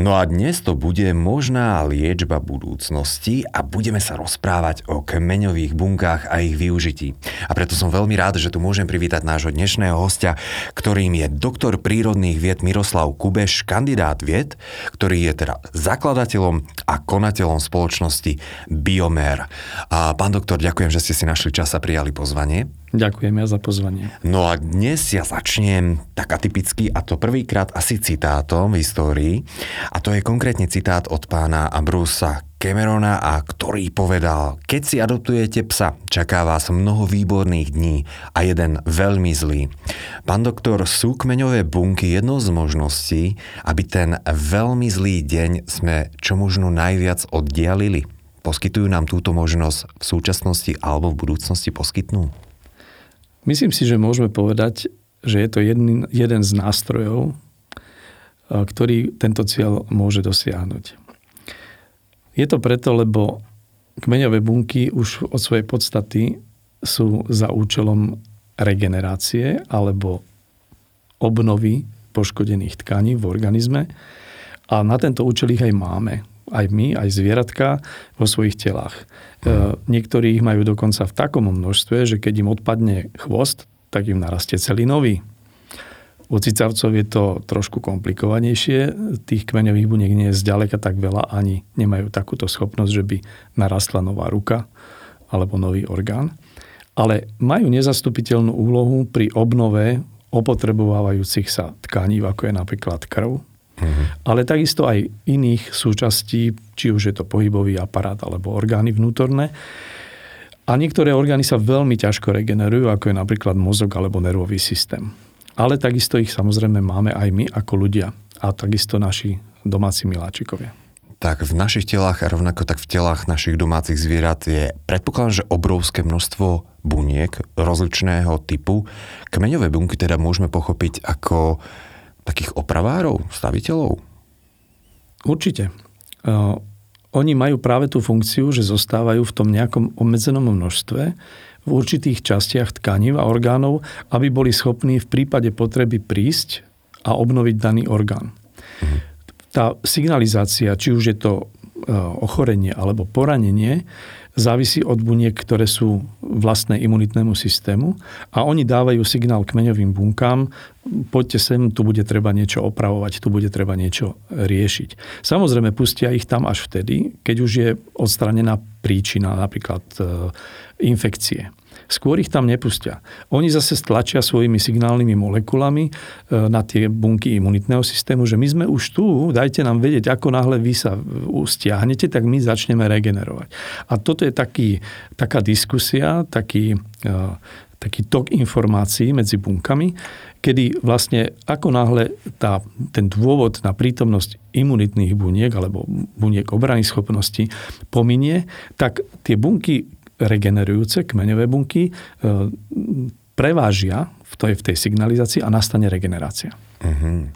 No a dnes to bude možná liečba budúcnosti a budeme sa rozprávať o kmeňových bunkách a ich využití. A preto som veľmi rád, že tu môžem privítať nášho dnešného hostia, ktorým je doktor prírodných vied Miroslav Kubeš, kandidát vied, ktorý je teda zakladateľom a konateľom spoločnosti Biomer. A pán doktor, ďakujem, že ste si našli čas a prijali pozvanie. Ďakujem ja za pozvanie. No a dnes ja začnem tak atypicky a to prvýkrát asi citátom v histórii a to je konkrétne citát od pána Brusa Camerona a ktorý povedal, keď si adoptujete psa, čaká vás mnoho výborných dní a jeden veľmi zlý. Pán doktor, sú kmeňové bunky jednou z možností, aby ten veľmi zlý deň sme čo možno najviac oddialili? Poskytujú nám túto možnosť v súčasnosti alebo v budúcnosti poskytnú? Myslím si, že môžeme povedať, že je to jeden, jeden z nástrojov, ktorý tento cieľ môže dosiahnuť. Je to preto, lebo kmeňové bunky už od svojej podstaty sú za účelom regenerácie alebo obnovy poškodených tkaní v organizme a na tento účel ich aj máme aj my, aj zvieratka vo svojich telách. E, niektorí ich majú dokonca v takom množstve, že keď im odpadne chvost, tak im narastie celý nový. U cicavcov je to trošku komplikovanejšie. Tých kmeňových buniek nie je zďaleka tak veľa, ani nemajú takúto schopnosť, že by narastla nová ruka alebo nový orgán. Ale majú nezastupiteľnú úlohu pri obnove opotrebovávajúcich sa tkaní, ako je napríklad krv, Uh-huh. Ale takisto aj iných súčastí, či už je to pohybový aparát alebo orgány vnútorné. A niektoré orgány sa veľmi ťažko regenerujú, ako je napríklad mozog alebo nervový systém. Ale takisto ich samozrejme máme aj my ako ľudia a takisto naši domáci miláčikovia. Tak v našich telách a rovnako tak v telách našich domácich zvierat je predpokladám, že obrovské množstvo buniek rozličného typu. Kmeňové bunky teda môžeme pochopiť ako takých opravárov, staviteľov? Určite. Uh, oni majú práve tú funkciu, že zostávajú v tom nejakom obmedzenom množstve v určitých častiach tkaní a orgánov, aby boli schopní v prípade potreby prísť a obnoviť daný orgán. Mhm. Tá signalizácia, či už je to ochorenie alebo poranenie, závisí od buniek, ktoré sú vlastné imunitnému systému a oni dávajú signál kmeňovým bunkám, poďte sem, tu bude treba niečo opravovať, tu bude treba niečo riešiť. Samozrejme, pustia ich tam až vtedy, keď už je odstranená príčina, napríklad e, infekcie skôr ich tam nepustia. Oni zase stlačia svojimi signálnymi molekulami e, na tie bunky imunitného systému, že my sme už tu, dajte nám vedieť, ako náhle vy sa stiahnete, tak my začneme regenerovať. A toto je taký, taká diskusia, taký, e, taký tok informácií medzi bunkami, kedy vlastne ako náhle tá, ten dôvod na prítomnosť imunitných buniek alebo buniek obrany schopnosti pominie, tak tie bunky regenerujúce kmeňové bunky e, prevážia v tej, v tej signalizácii a nastane regenerácia. Uh-huh.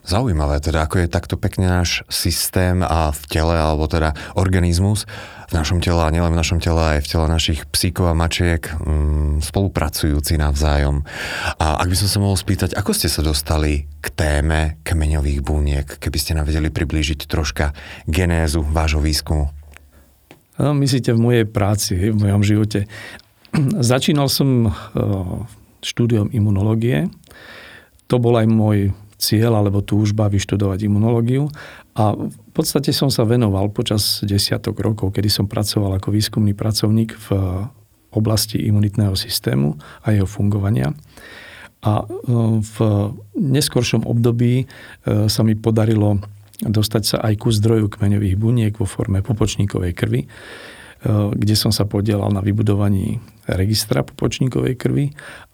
Zaujímavé, teda ako je takto pekne náš systém a v tele, alebo teda organizmus v našom tele a nielen v našom tele, aj v tele našich psíkov a mačiek um, spolupracujúci navzájom. A ak by som sa mohol spýtať, ako ste sa dostali k téme kmeňových buniek, keby ste nám vedeli priblížiť troška genézu vášho výskumu? No, myslíte v mojej práci, v mojom živote. Začínal som eh, štúdiom imunológie. To bol aj môj cieľ alebo túžba vyštudovať imunológiu. A v podstate som sa venoval počas desiatok rokov, kedy som pracoval ako výskumný pracovník v oblasti imunitného systému a jeho fungovania. A eh, v neskoršom období sa mi podarilo dostať sa aj ku zdroju kmeňových buniek vo forme pupočníkovej krvi. kde som sa podielal na vybudovaní registra pupočníkovej krvi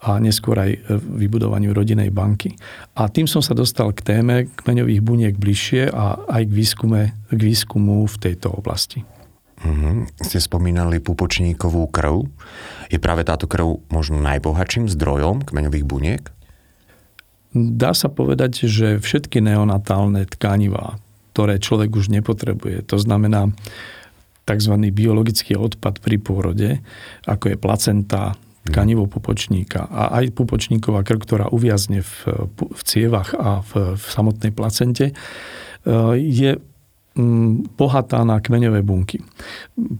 a neskôr aj vybudovaniu rodinej banky. A tým som sa dostal k téme kmeňových buniek bližšie a aj k, výskume, k výskumu v tejto oblasti. Mm-hmm. Ste spomínali pupočníkovú krv. Je práve táto krv možno najbohatším zdrojom kmeňových buniek? Dá sa povedať, že všetky neonatálne tkanivá, ktoré človek už nepotrebuje, to znamená tzv. biologický odpad pri pôrode, ako je placenta, tkanivo pupočníka a aj pupočníková krv, ktorá uviazne v, v cievach a v, v samotnej placente, je Mm, bohatá na kmeňové bunky.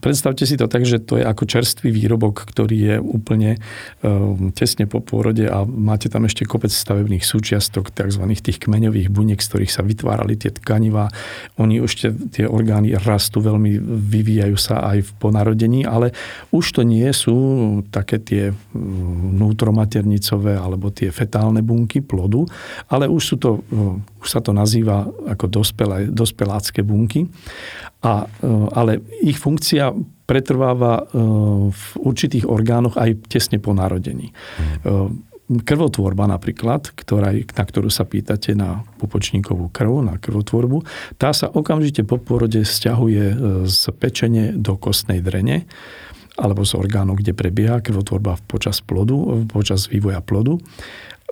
Predstavte si to tak, že to je ako čerstvý výrobok, ktorý je úplne um, tesne po pôrode a máte tam ešte kopec stavebných súčiastok, tzv. tých kmeňových buniek, z ktorých sa vytvárali tie tkanivá. Oni už tie, orgány rastú veľmi, vyvíjajú sa aj v ponarodení, ale už to nie sú také tie vnútromaternicové alebo tie fetálne bunky plodu, ale už sú to, už sa to nazýva ako dospelé, dospelácké bunky a, e, ale ich funkcia pretrváva e, v určitých orgánoch aj tesne po narodení. Mm. Krvotvorba napríklad, ktorá, na ktorú sa pýtate na pupočníkovú krv, na krvotvorbu, tá sa okamžite po pôrode stiahuje z pečene do kostnej drene alebo z orgánov, kde prebieha krvotvorba počas plodu, počas vývoja plodu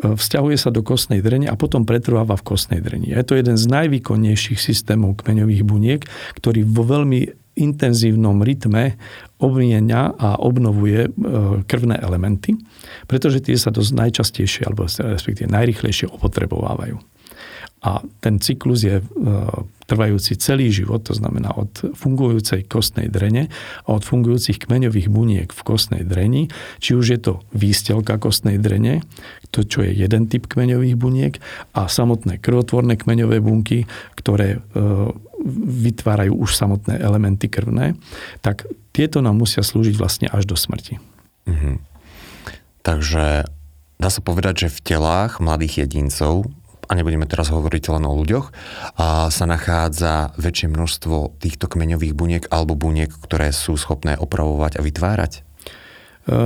vzťahuje sa do kostnej drene a potom pretrváva v kostnej dreni. Je to jeden z najvýkonnejších systémov kmeňových buniek, ktorý vo veľmi intenzívnom rytme obmienia a obnovuje e, krvné elementy, pretože tie sa dosť najčastejšie alebo respektíve najrychlejšie opotrebovávajú. A ten cyklus je e, trvajúci celý život, to znamená od fungujúcej kostnej drene a od fungujúcich kmeňových buniek v kostnej dreni, či už je to výstelka kostnej drene, to čo je jeden typ kmeňových buniek a samotné krvotvorné kmeňové bunky, ktoré e, vytvárajú už samotné elementy krvné, tak tieto nám musia slúžiť vlastne až do smrti. Mm-hmm. Takže dá sa povedať, že v telách mladých jedincov a nebudeme teraz hovoriť len o ľuďoch, a sa nachádza väčšie množstvo týchto kmeňových buniek alebo buniek, ktoré sú schopné opravovať a vytvárať? E,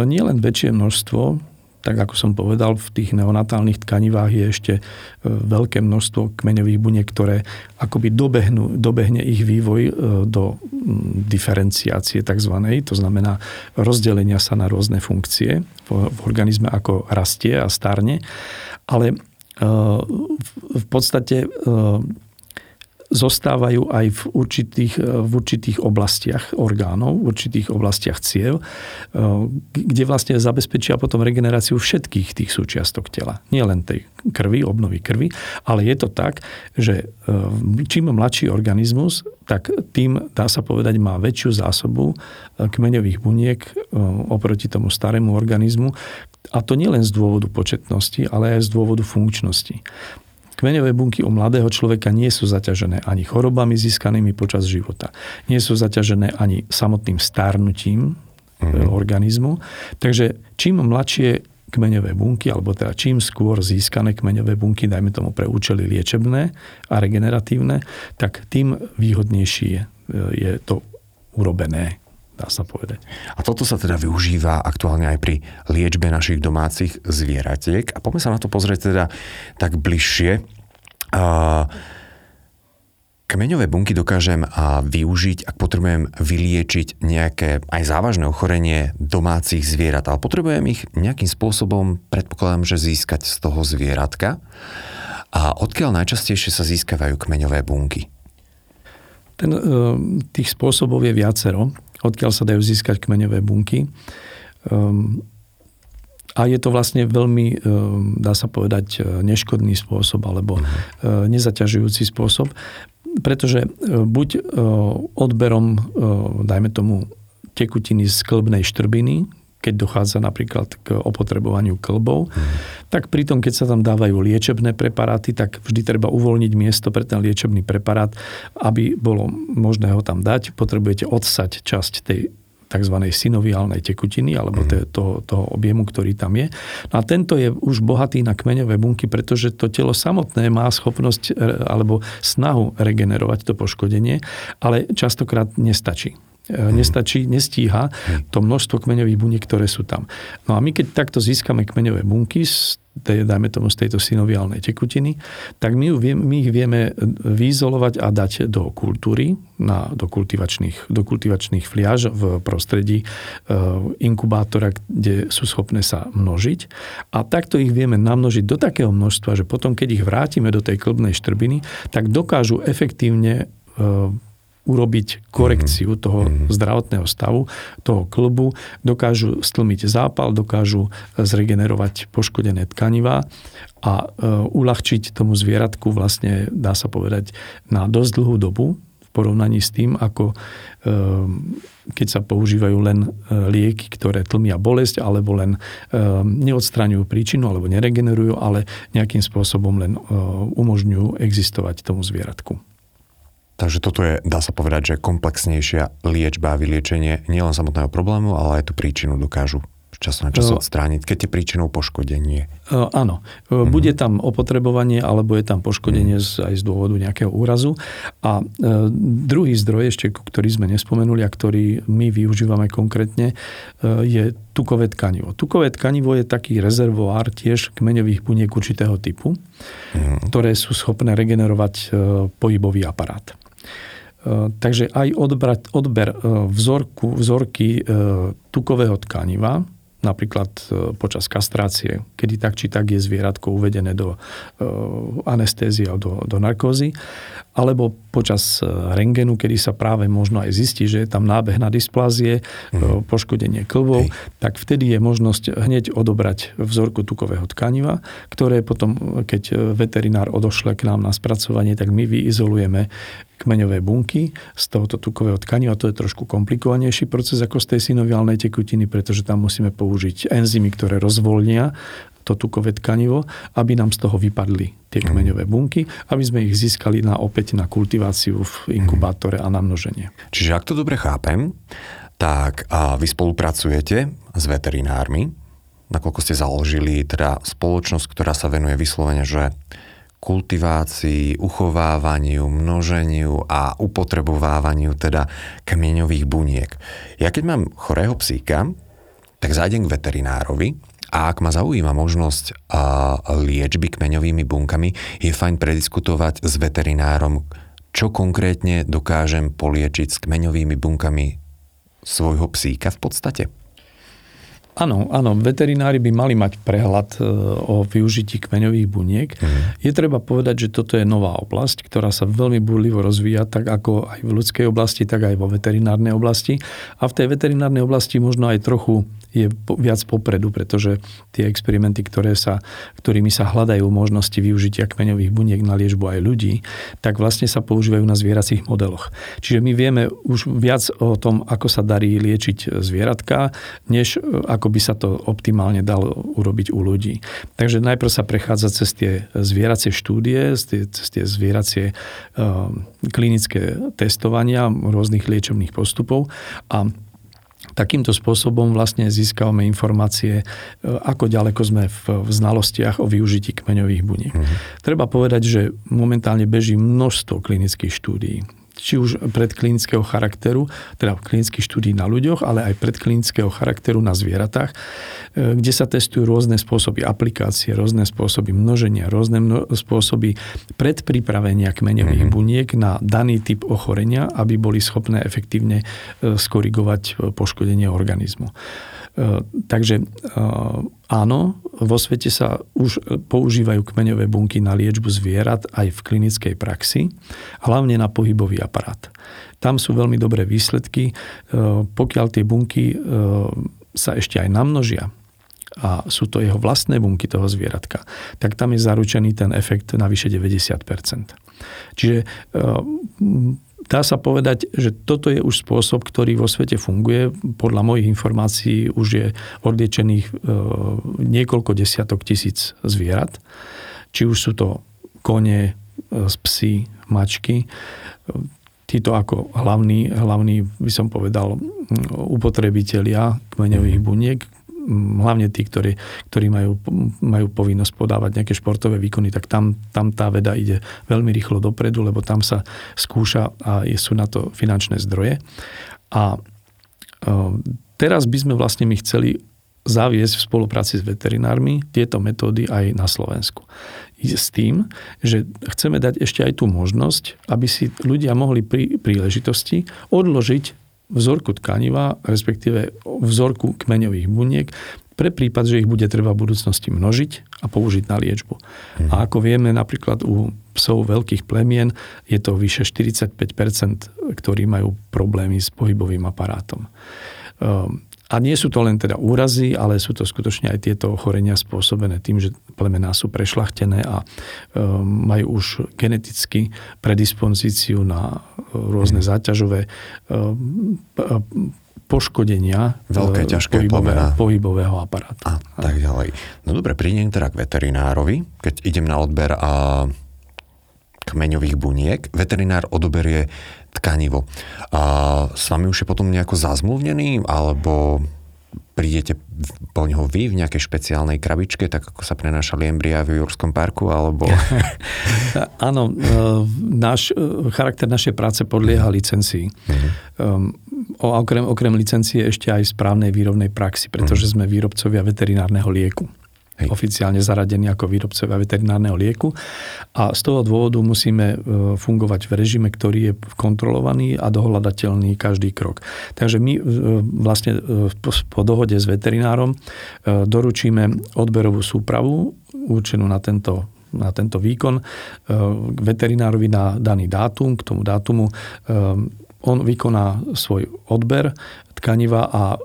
nie len väčšie množstvo, tak ako som povedal, v tých neonatálnych tkanivách je ešte e, veľké množstvo kmeňových buniek, ktoré akoby dobehnú, dobehne ich vývoj e, do diferenciácie tzv. To znamená rozdelenia sa na rôzne funkcie v, organizme, ako rastie a starne. Ale v podstate e, zostávajú aj v určitých, e, v určitých oblastiach orgánov, v určitých oblastiach ciev, e, kde vlastne zabezpečia potom regeneráciu všetkých tých súčiastok tela. Nie len tej krvi, obnovy krvi, ale je to tak, že čím mladší organizmus, tak tým, dá sa povedať, má väčšiu zásobu kmeňových buniek oproti tomu starému organizmu, a to nielen z dôvodu početnosti, ale aj z dôvodu funkčnosti. Kmeňové bunky u mladého človeka nie sú zaťažené ani chorobami získanými počas života. Nie sú zaťažené ani samotným starnutím mm-hmm. organizmu. Takže čím mladšie kmeňové bunky, alebo teda čím skôr získané kmeňové bunky, dajme tomu pre účely liečebné a regeneratívne, tak tým výhodnejšie je to urobené dá sa povedať. A toto sa teda využíva aktuálne aj pri liečbe našich domácich zvieratiek. A poďme sa na to pozrieť teda tak bližšie. Kmeňové bunky dokážem využiť, ak potrebujem vyliečiť nejaké aj závažné ochorenie domácich zvierat, ale potrebujem ich nejakým spôsobom, predpokladám, že získať z toho zvieratka. A odkiaľ najčastejšie sa získavajú kmeňové bunky? Ten, e, tých spôsobov je viacero odkiaľ sa dajú získať kmeňové bunky. Um, a je to vlastne veľmi, um, dá sa povedať, e, neškodný spôsob alebo uh, nezaťažujúci spôsob, pretože uh, buď odberom, dajme tomu, tekutiny z klbnej štrbiny, keď dochádza napríklad k opotrebovaniu klbov, mm. tak pritom, keď sa tam dávajú liečebné preparáty, tak vždy treba uvoľniť miesto pre ten liečebný preparát, aby bolo možné ho tam dať. Potrebujete odsať časť tej tzv. synoviálnej tekutiny alebo mhm. toho, toho objemu, ktorý tam je. No a tento je už bohatý na kmeňové bunky, pretože to telo samotné má schopnosť alebo snahu regenerovať to poškodenie, ale častokrát nestačí. Nestačí, nestíha to množstvo kmeňových buniek, ktoré sú tam. No a my keď takto získame kmeňové bunky z tej, dajme tomu z tejto synoviálnej tekutiny, tak my, my ich vieme vyizolovať a dať do kultúry, na, do, kultivačných, do kultivačných fliaž v prostredí e, inkubátora, kde sú schopné sa množiť. A takto ich vieme namnožiť do takého množstva, že potom, keď ich vrátime do tej klbnej štrbiny, tak dokážu efektívne e, urobiť korekciu mhm. toho mhm. zdravotného stavu, toho klbu, dokážu stlmiť zápal, dokážu zregenerovať poškodené tkanivá a e, uľahčiť tomu zvieratku vlastne, dá sa povedať, na dosť dlhú dobu v porovnaní s tým, ako e, keď sa používajú len e, lieky, ktoré tlmia bolesť alebo len neodstraňujú príčinu alebo neregenerujú, ale nejakým spôsobom len umožňujú existovať tomu zvieratku. Takže toto je, dá sa povedať, že komplexnejšia liečba a vyliečenie nielen samotného problému, ale aj tú príčinu dokážu času na čas odstrániť, keď je príčinou poškodenie. Uh, áno. Uh, mm-hmm. Bude tam opotrebovanie, alebo je tam poškodenie mm-hmm. aj z dôvodu nejakého úrazu. A uh, druhý zdroj, ešte ktorý sme nespomenuli a ktorý my využívame konkrétne, uh, je tukové tkanivo. Tukové tkanivo je taký rezervoár tiež kmeňových buniek určitého typu, mm-hmm. ktoré sú schopné regenerovať uh, pohybový aparát. E, takže aj odbrať, odber e, vzorku, vzorky e, tukového tkaniva, napríklad počas kastrácie, kedy tak či tak je zvieratko uvedené do anestézie alebo do, do narkózy, alebo počas rengenu, kedy sa práve možno aj zistí, že je tam nábeh na dysplázie, mm. poškodenie klbov, Hej. tak vtedy je možnosť hneď odobrať vzorku tukového tkaniva, ktoré potom, keď veterinár odošle k nám na spracovanie, tak my vyizolujeme kmeňové bunky z tohoto tukového tkaniva. To je trošku komplikovanejší proces ako z tej synoviálnej tekutiny, pretože tam musíme použiť enzymy, ktoré rozvoľnia to tukové tkanivo, aby nám z toho vypadli tie mhm. kmeňové bunky, aby sme ich získali na, opäť na kultiváciu v inkubátore a na množenie. Čiže ak to dobre chápem, tak a vy spolupracujete s veterinármi, nakoľko ste založili teda spoločnosť, ktorá sa venuje vyslovene, že kultivácii, uchovávaniu, množeniu a upotrebovávaniu teda kmieňových buniek. Ja keď mám chorého psíka, tak zájdem k veterinárovi a ak ma zaujíma možnosť liečby kmeňovými bunkami, je fajn prediskutovať s veterinárom, čo konkrétne dokážem poliečiť s kmeňovými bunkami svojho psíka v podstate. Áno, áno, veterinári by mali mať prehľad e, o využití kmeňových buniek. Mm. Je treba povedať, že toto je nová oblasť, ktorá sa veľmi burlivo rozvíja, tak ako aj v ľudskej oblasti, tak aj vo veterinárnej oblasti. A v tej veterinárnej oblasti možno aj trochu je viac popredu, pretože tie experimenty, ktoré sa, ktorými sa hľadajú možnosti využitia kmeňových buniek na liečbu aj ľudí, tak vlastne sa používajú na zvieracích modeloch. Čiže my vieme už viac o tom, ako sa darí liečiť zvieratka, než e, ako by sa to optimálne dalo urobiť u ľudí. Takže najprv sa prechádza cez tie zvieracie štúdie, cez tie zvieracie uh, klinické testovania rôznych liečebných postupov a Takýmto spôsobom vlastne získavame informácie, e, ako ďaleko sme v, znalostiach o využití kmeňových buniek. Mm-hmm. Treba povedať, že momentálne beží množstvo klinických štúdií či už predklinického charakteru, teda klinických štúdí na ľuďoch, ale aj predklinického charakteru na zvieratách, e, kde sa testujú rôzne spôsoby aplikácie, rôzne spôsoby množenia, rôzne mno- spôsoby predpripravenia kmeňových mm-hmm. buniek na daný typ ochorenia, aby boli schopné efektívne e, skorigovať e, poškodenie organizmu. Takže áno, vo svete sa už používajú kmeňové bunky na liečbu zvierat aj v klinickej praxi, hlavne na pohybový aparát. Tam sú veľmi dobré výsledky, pokiaľ tie bunky sa ešte aj namnožia, a sú to jeho vlastné bunky toho zvieratka, tak tam je zaručený ten efekt na vyše 90%. Čiže dá sa povedať, že toto je už spôsob, ktorý vo svete funguje. Podľa mojich informácií už je odliečených e, niekoľko desiatok tisíc zvierat. Či už sú to kone, e, psy, mačky. Títo ako hlavní, hlavní, by som povedal, upotrebitelia kmeňových buniek, hlavne tí, ktorí, ktorí majú, majú povinnosť podávať nejaké športové výkony, tak tam, tam tá veda ide veľmi rýchlo dopredu, lebo tam sa skúša a sú na to finančné zdroje. A teraz by sme vlastne my chceli zaviesť v spolupráci s veterinármi tieto metódy aj na Slovensku. S tým, že chceme dať ešte aj tú možnosť, aby si ľudia mohli pri príležitosti odložiť vzorku tkaniva, respektíve vzorku kmeňových buniek, pre prípad, že ich bude treba v budúcnosti množiť a použiť na liečbu. Hmm. A ako vieme, napríklad u psov veľkých plemien je to vyše 45%, ktorí majú problémy s pohybovým aparátom. Um, a nie sú to len teda úrazy, ale sú to skutočne aj tieto ochorenia spôsobené tým, že plemená sú prešlachtené a um, majú už geneticky predispozíciu na uh, rôzne mhm. záťažové um, poškodenia Veľké, uh, ťažké pohybového, pohybového aparátu. A tak ďalej. No dobre, prídem teda k veterinárovi, keď idem na odber a kmeňových buniek, veterinár odoberie tkanivo. A s vami už je potom nejako zazmluvnený, alebo prídete po neho vy v nejakej špeciálnej krabičke, tak ako sa prenášali embria v Jurskom parku, alebo... Áno, e, náš, e, charakter našej práce podlieha licencii. Uh-huh. Um, okrem, okrem licencie ešte aj správnej výrobnej praxi, pretože uh-huh. sme výrobcovia veterinárneho lieku. Hej. oficiálne zaradení ako výrobcovia veterinárneho lieku. A z toho dôvodu musíme e, fungovať v režime, ktorý je kontrolovaný a dohľadateľný každý krok. Takže my e, vlastne e, po dohode s veterinárom doručíme odberovú súpravu určenú na tento na tento výkon veterinárovi na daný dátum, k tomu dátumu on vykoná svoj odber tkaniva a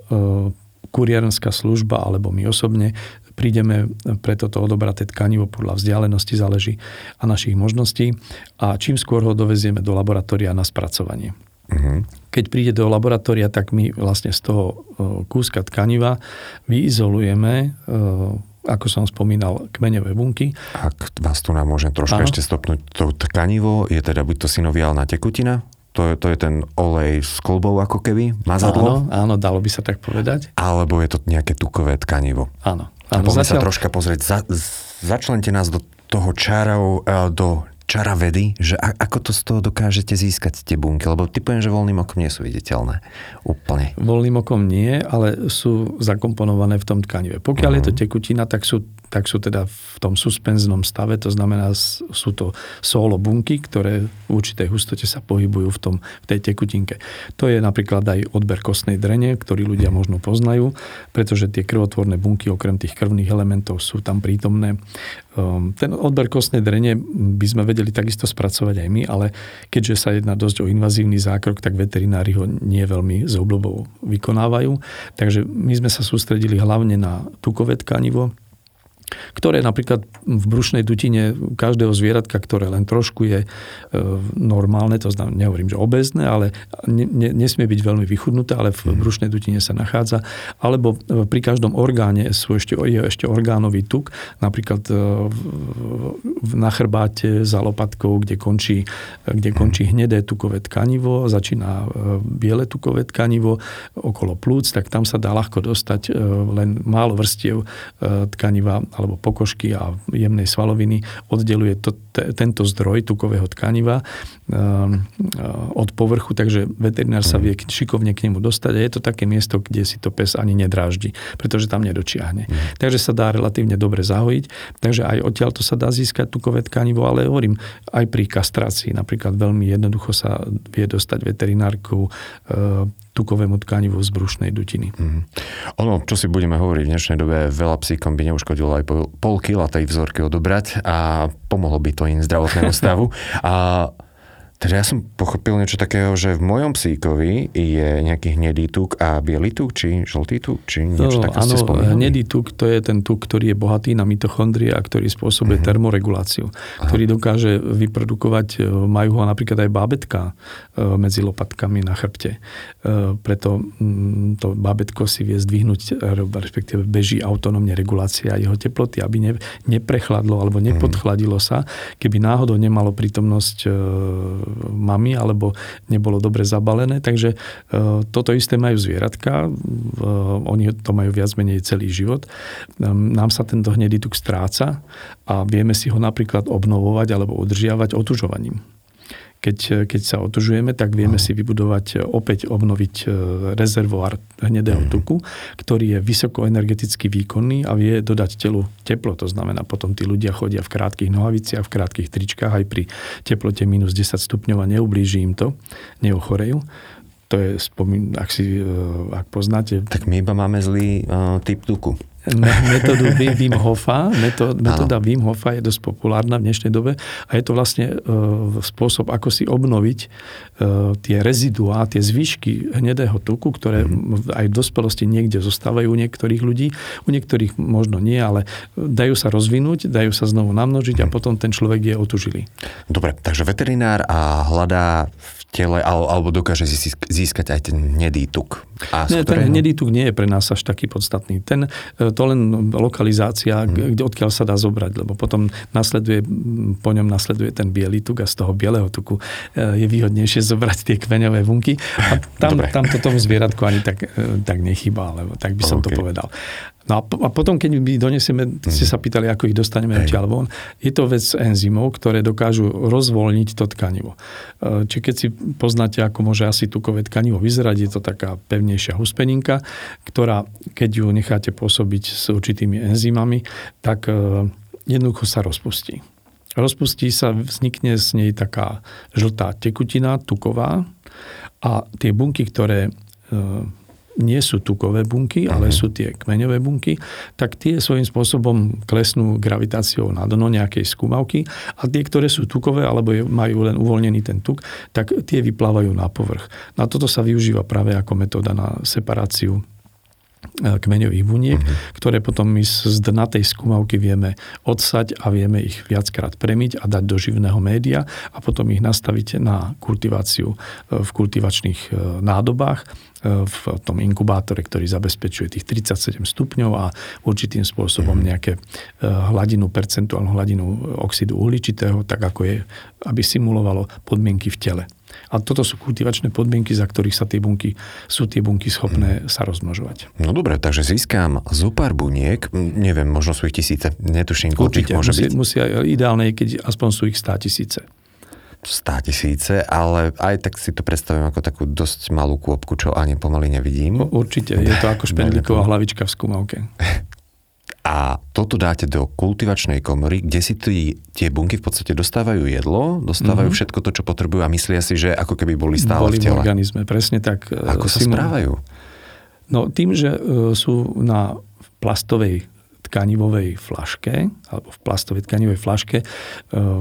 kuriérenská služba alebo my osobne prídeme pre toto odobraté tkanivo podľa vzdialenosti záleží a našich možností a čím skôr ho dovezieme do laboratória na spracovanie. Uh-huh. Keď príde do laboratória, tak my vlastne z toho e, kúska tkaniva vyizolujeme e, ako som spomínal, kmeňové bunky. Ak vás tu nám môžem troška ano. ešte stopnúť, to tkanivo je teda buď to synoviálna tekutina, to je, to je ten olej s kolbou ako keby, mazadlo? Áno, áno, dalo by sa tak povedať. Alebo je to nejaké tukové tkanivo? Áno. Áno a poďme zatiaľ... sa troška pozrieť. Za, začlente nás do toho čarov, e, do čara vedy, že a, ako to z toho dokážete získať tie bunky, lebo typujem, že voľným okom nie sú viditeľné úplne. Voľným okom nie, ale sú zakomponované v tom tkanive. Pokiaľ uh-huh. je to tekutina, tak sú tak sú teda v tom suspenznom stave, to znamená, sú to solo bunky, ktoré v určitej hustote sa pohybujú v, tom, v tej tekutinke. To je napríklad aj odber kostnej drene, ktorý ľudia možno poznajú, pretože tie krvotvorné bunky okrem tých krvných elementov sú tam prítomné. Ehm, ten odber kostnej drene by sme vedeli takisto spracovať aj my, ale keďže sa jedná dosť o invazívny zákrok, tak veterinári ho nie veľmi z obľubou vykonávajú. Takže my sme sa sústredili hlavne na tukové tkanivo, ktoré napríklad v brušnej dutine každého zvieratka, ktoré len trošku je e, normálne, to znamená, nehovorím, že obezné, ale ne, ne, nesmie byť veľmi vychudnuté, ale v mhm. brušnej dutine sa nachádza, alebo e, pri každom orgáne sú ešte, je ešte orgánový tuk, napríklad e, na chrbáte za lopatkou, kde končí, kde mhm. končí hnedé tukové tkanivo, začína biele tukové tkanivo okolo plúc, tak tam sa dá ľahko dostať len málo vrstiev tkaniva alebo pokožky a jemnej svaloviny oddeluje to, te, tento zdroj tukového tkaniva um, od povrchu, takže veterinár sa vie šikovne k nemu dostať a je to také miesto, kde si to pes ani nedráždi, pretože tam nedočiahne. Mm. Takže sa dá relatívne dobre zahojiť, takže aj odtiaľ to sa dá získať tukové tkanivo, ale hovorím, aj pri kastrácii napríklad veľmi jednoducho sa vie dostať veterinárkou uh, tukovému tkanivu z brušnej dutiny. Mm. Ono, čo si budeme hovoriť v dnešnej dobe, veľa psíkom by neuškodilo aj pol, pol kila tej vzorky odobrať a pomohlo by to im zdravotnému stavu. A teda ja som pochopil niečo takého, že v mojom psíkovi je nejaký hnedý tuk a biely tuk, či žltý tuk, či niečo no, také áno, ste spomenuli. hnedý tuk to je ten tuk, ktorý je bohatý na mitochondrie a ktorý spôsobuje uh-huh. termoreguláciu, Aha. ktorý dokáže vyprodukovať, e, majú ho napríklad aj bábetka e, medzi lopatkami na chrbte. E, preto mm, to bábetko si vie zdvihnúť, respektíve beží autonómne regulácia jeho teploty, aby ne, neprechladlo alebo nepodchladilo sa. Keby náhodou nemalo prítomnosť mami alebo nebolo dobre zabalené. Takže e, toto isté majú zvieratka, oni to majú viac menej celý život. Ehm, nám sa tento hnedý tuk stráca a vieme si ho napríklad obnovovať alebo udržiavať otužovaním keď, keď sa otužujeme, tak vieme si vybudovať, opäť obnoviť e, rezervoár hnedého tuku, ktorý je vysokoenergeticky výkonný a vie dodať telu teplo. To znamená, potom tí ľudia chodia v krátkých nohaviciach, v krátkých tričkách aj pri teplote minus 10 stupňov a neublíži im to, neochorejú. To je, spomín, ak si, e, ak poznáte... Tak my iba máme zlý uh, typ tuku metódu Wim Hofa. Metóda Wim Hofa je dosť populárna v dnešnej dobe a je to vlastne e, spôsob, ako si obnoviť e, tie reziduá, tie zvyšky hnedého tuku, ktoré mm. aj v dospelosti niekde zostávajú u niektorých ľudí, u niektorých možno nie, ale dajú sa rozvinúť, dajú sa znovu namnožiť a mhm. potom ten človek je otužilý. Dobre, takže veterinár a hľadá v tele, alebo dokáže získať aj ten hnedý tuk. A nie, ktorého... ten hnedý tuk nie je pre nás až taký podstatný. Ten, e, to len lokalizácia, hmm. kde, odkiaľ sa dá zobrať, lebo potom nasleduje, po ňom nasleduje ten biely tuk a z toho bieleho tuku e, je výhodnejšie zobrať tie kmeňové bunky. A tam, tam to tomu zvieratku ani tak, e, tak nechýba, alebo tak by som okay. to povedal. No a potom, keď my donesieme, ste sa pýtali, ako ich dostaneme odtiaľ von, je to vec enzymov, ktoré dokážu rozvoľniť to tkanivo. E, či keď si poznáte, ako môže asi tukové tkanivo vyzerať, je to taká pevnejšia huspeninka, ktorá, keď ju necháte pôsobiť s určitými enzymami, tak e, jednoducho sa rozpustí. Rozpustí sa, vznikne z nej taká žltá tekutina, tuková a tie bunky, ktoré e, nie sú tukové bunky, ale mhm. sú tie kmeňové bunky, tak tie svojím spôsobom klesnú gravitáciou na dno nejakej skúmavky a tie, ktoré sú tukové alebo majú len uvoľnený ten tuk, tak tie vyplávajú na povrch. Na toto sa využíva práve ako metóda na separáciu kmeňových buniek, uh-huh. ktoré potom my z dna tej skúmavky vieme odsať a vieme ich viackrát premiť a dať do živného média a potom ich nastaviť na kultiváciu e, v kultivačných e, nádobách v tom inkubátore, ktorý zabezpečuje tých 37 stupňov a určitým spôsobom mhm. nejaké e, hladinu, percentuálnu hladinu oxidu uhličitého, tak ako je, aby simulovalo podmienky v tele. A toto sú kultivačné podmienky, za ktorých sa tie bunky, sú tie bunky schopné mm. sa rozmnožovať. No dobre, takže získam zo pár buniek, neviem, možno sú ich tisíce, netuším, koľko môže musí, byť. Musia, ideálne keď aspoň sú ich stá tisíce. 100 tisíce, ale aj tak si to predstavujem ako takú dosť malú kôpku, čo ani pomaly nevidím. Určite, je to ako špendlíková hlavička v skúmavke. A toto dáte do kultivačnej komory, kde si tí, tie bunky v podstate dostávajú jedlo, dostávajú mm-hmm. všetko to, čo potrebujú a myslia si, že ako keby boli stále boli v tele. v organizme, presne tak. Ako sa správajú? No tým, že e, sú na plastovej tkanivovej flaške, alebo v plastovej tkanivej flaške e,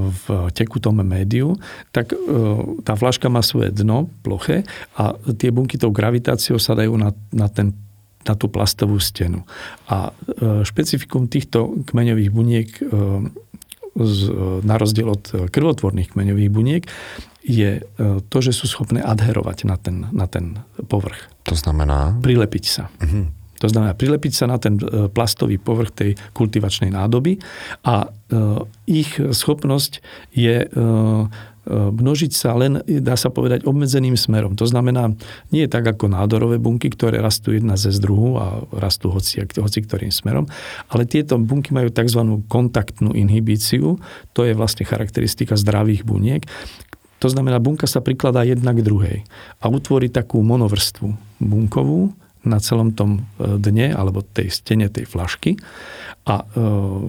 v tekutom médiu, tak e, tá flaška má svoje dno ploché a tie bunky tou gravitáciou sa dajú na, na ten na tú plastovú stenu. A e, špecifikum týchto kmeňových buniek na rozdiel od krvotvorných kmeňových buniek je to, že sú schopné adherovať na ten, na ten povrch. To znamená? Prilepiť sa. Uh-huh. To znamená prilepiť sa na ten e, plastový povrch tej kultivačnej nádoby a e, ich schopnosť je e, množiť sa len, dá sa povedať, obmedzeným smerom. To znamená, nie je tak ako nádorové bunky, ktoré rastú jedna ze druhu a rastú hoci, hoci ktorým smerom, ale tieto bunky majú tzv. kontaktnú inhibíciu, to je vlastne charakteristika zdravých buniek, to znamená, bunka sa prikladá jedna k druhej a utvorí takú monovrstvu bunkovú, na celom tom e, dne alebo tej stene tej flašky. A e,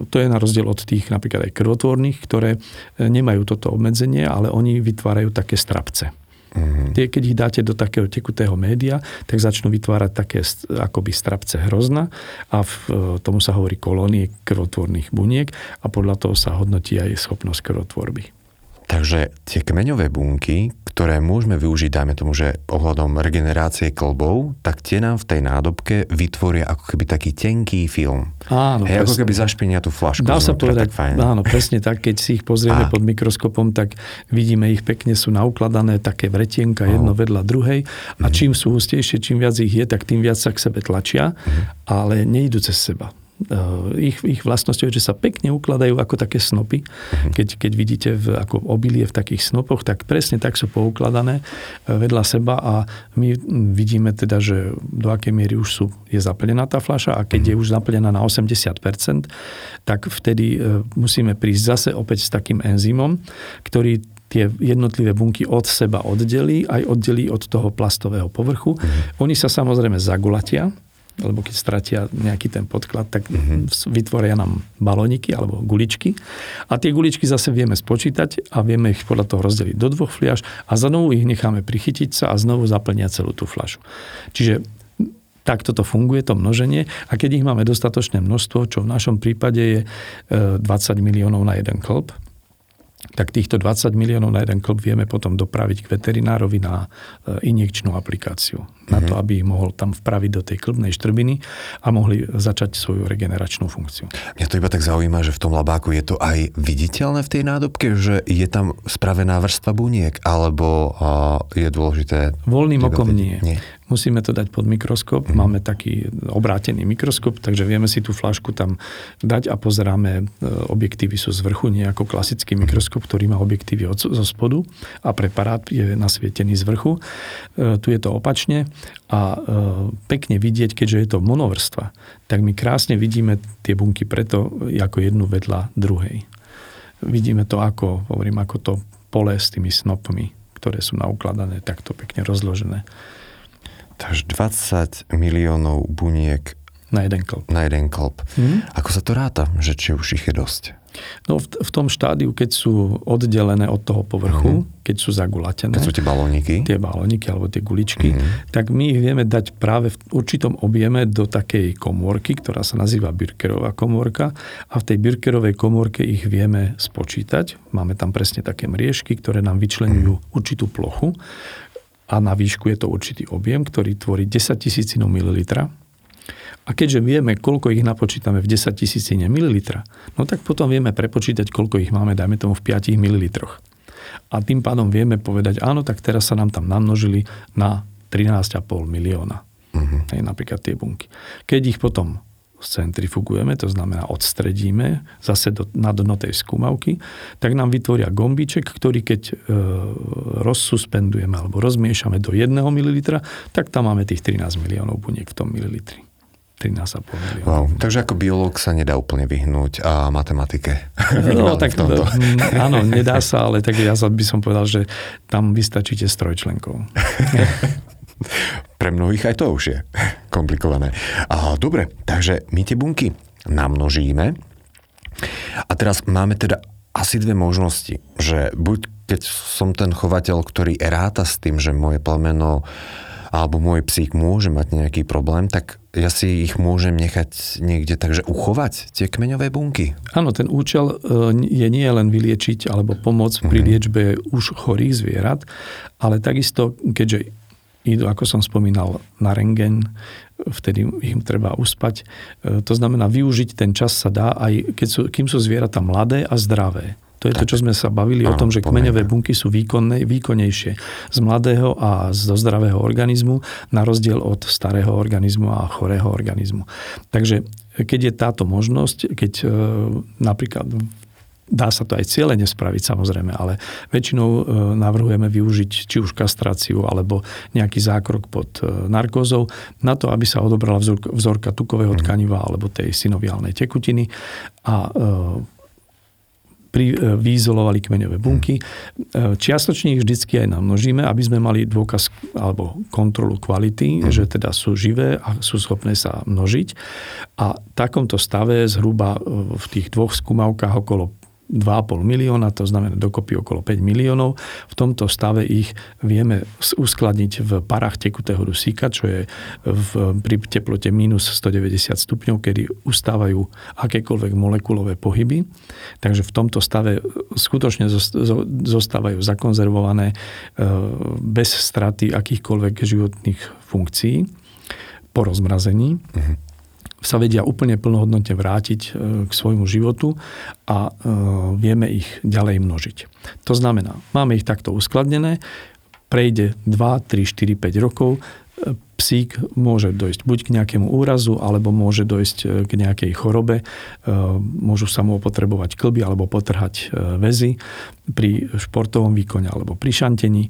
to je na rozdiel od tých napríklad aj krvotvorných, ktoré e, nemajú toto obmedzenie, ale oni vytvárajú také strapce. Mm-hmm. Tie, keď ich dáte do takého tekutého média, tak začnú vytvárať také akoby strapce hrozna a v, tomu sa hovorí kolónie krvotvorných buniek a podľa toho sa hodnotí aj schopnosť krvotvorby. Takže tie kmeňové bunky, ktoré môžeme využiť, dajme tomu, že ohľadom regenerácie klbov, tak tie nám v tej nádobke vytvoria ako keby taký tenký film. Áno, Hej, ako keby zašpinia tú flašku. Dá sa povedať, tak áno, presne tak, keď si ich pozrieme a. pod mikroskopom, tak vidíme ich pekne, sú naukladané také vretienka jedno vedľa druhej a mm. čím sú hustejšie, čím viac ich je, tak tým viac sa k sebe tlačia, mm. ale nejdu cez seba. Eh, ich, ich vlastnosťou je, že sa pekne ukladajú ako také snopy. Mhm. Keď, keď vidíte v, ako obilie v takých snopoch, tak presne tak sú poukladané eh, vedľa seba a my vidíme teda, že do akej miery už sú, je zaplnená tá fľaša a keď je mhm. už zaplnená na 80%, tak vtedy eh, musíme prísť zase opäť s takým enzymom, ktorý tie jednotlivé bunky od seba oddelí, aj oddelí od toho plastového povrchu. Mm-hmm. Oni sa samozrejme zagulatia, lebo keď stratia nejaký ten podklad, tak mm-hmm. vytvoria nám balóniky alebo guličky. A tie guličky zase vieme spočítať a vieme ich podľa toho rozdeliť do dvoch fliaž a znovu ich necháme prichytiť sa a znovu zaplnia celú tú fľašu. Čiže takto to funguje, to množenie. A keď ich máme dostatočné množstvo, čo v našom prípade je 20 e, miliónov na jeden klb, tak týchto 20 miliónov na jeden klb vieme potom dopraviť k veterinárovi na e, injekčnú aplikáciu. Mm-hmm. Na to, mhm. aby ich mohol tam vpraviť do tej klbnej štrbiny a mohli začať svoju regeneračnú funkciu. Mňa to iba tak zaujíma, že v tom labáku je to aj viditeľné v tej nádobke, že je tam spravená vrstva buniek, alebo je dôležité... Voľným okom nie. nie. Musíme to dať pod mikroskop. Mm. Máme taký obrátený mikroskop, takže vieme si tú flašku tam dať a pozeráme. E, objektívy sú z vrchu, nie ako klasický mhm. mikroskop, ktorý má objektívy od, zo spodu a preparát je nasvietený z vrchu. E, tu je to opačne a e, pekne vidieť, keďže je to monovrstva, tak my krásne vidíme tie bunky preto ako jednu vedľa druhej. Vidíme to ako, hovorím, ako to pole s tými snopmi, ktoré sú naukladané takto pekne rozložené. Takže 20 miliónov buniek na jeden klb. Na jeden klb. Hmm? Ako sa to ráta, že či už ich je dosť? No v, v tom štádiu, keď sú oddelené od toho povrchu, mm-hmm. keď sú zagulatené. Keď sú tie balóniky. Tie balóniky alebo tie guličky, mm-hmm. tak my ich vieme dať práve v určitom objeme do takej komórky, ktorá sa nazýva Birkerová komórka a v tej Birkerovej komórke ich vieme spočítať. Máme tam presne také mriežky, ktoré nám vyčlenujú mm-hmm. určitú plochu a na výšku je to určitý objem, ktorý tvorí 10 tisícinu mililitra. A keďže vieme, koľko ich napočítame v 10 tisícine mililitra, no tak potom vieme prepočítať, koľko ich máme, dajme tomu v 5 mililitroch. A tým pádom vieme povedať, áno, tak teraz sa nám tam namnožili na 13,5 milióna. Uh-huh. Hej, napríklad tie bunky. Keď ich potom centrifugujeme, to znamená odstredíme zase do, na dno tej skúmavky, tak nám vytvoria gombíček, ktorý keď e, rozsuspendujeme alebo rozmiešame do 1 ml, tak tam máme tých 13 miliónov buniek v tom mililitri. 13,5 miliónov. Wow, takže ako biológ sa nedá úplne vyhnúť a matematike. No tak to, áno, nedá sa, ale tak ja by som povedal, že tam vystačíte s trojčlenkou. Pre mnohých aj to už je komplikované. A, dobre, takže my tie bunky namnožíme a teraz máme teda asi dve možnosti, že buď keď som ten chovateľ, ktorý ráta s tým, že moje plemeno alebo môj psík môže mať nejaký problém, tak ja si ich môžem nechať niekde takže uchovať, tie kmeňové bunky. Áno, ten účel e, je nie len vyliečiť alebo pomôcť pri mhm. liečbe už chorých zvierat, ale takisto, keďže idú, ako som spomínal, na rengen, vtedy ich treba uspať. E, to znamená, využiť ten čas sa dá aj keď sú, kým sú zvieratá mladé a zdravé. To je tak. to, čo sme sa bavili no, o tom, že kmeňové bunky sú výkonné, výkonnejšie z mladého a zo zdravého organizmu na rozdiel od starého organizmu a chorého organizmu. Takže keď je táto možnosť, keď e, napríklad Dá sa to aj cieľene spraviť samozrejme, ale väčšinou e, navrhujeme využiť či už kastráciu alebo nejaký zákrok pod e, narkózou na to, aby sa odobrala vzorka tukového mhm. tkaniva alebo tej synoviálnej tekutiny a e, pri, vyizolovali kmeňové bunky. Čiastočne ich vždycky aj namnožíme, aby sme mali dôkaz alebo kontrolu kvality, mm. že teda sú živé a sú schopné sa množiť. A v takomto stave zhruba v tých dvoch skúmavkách okolo 2,5 milióna, to znamená dokopy okolo 5 miliónov. V tomto stave ich vieme uskladniť v parách tekutého dusíka, čo je v, pri teplote minus 190 stupňov, kedy ustávajú akékoľvek molekulové pohyby. Takže v tomto stave skutočne zostávajú zakonzervované e, bez straty akýchkoľvek životných funkcií po rozmrazení. Uh-huh sa vedia úplne plnohodnotne vrátiť e, k svojmu životu a e, vieme ich ďalej množiť. To znamená, máme ich takto uskladnené, prejde 2, 3, 4, 5 rokov, e, psík môže dojsť buď k nejakému úrazu, alebo môže dojsť k nejakej chorobe. Môžu sa mu potrebovať klby alebo potrhať väzy pri športovom výkone alebo pri šantení.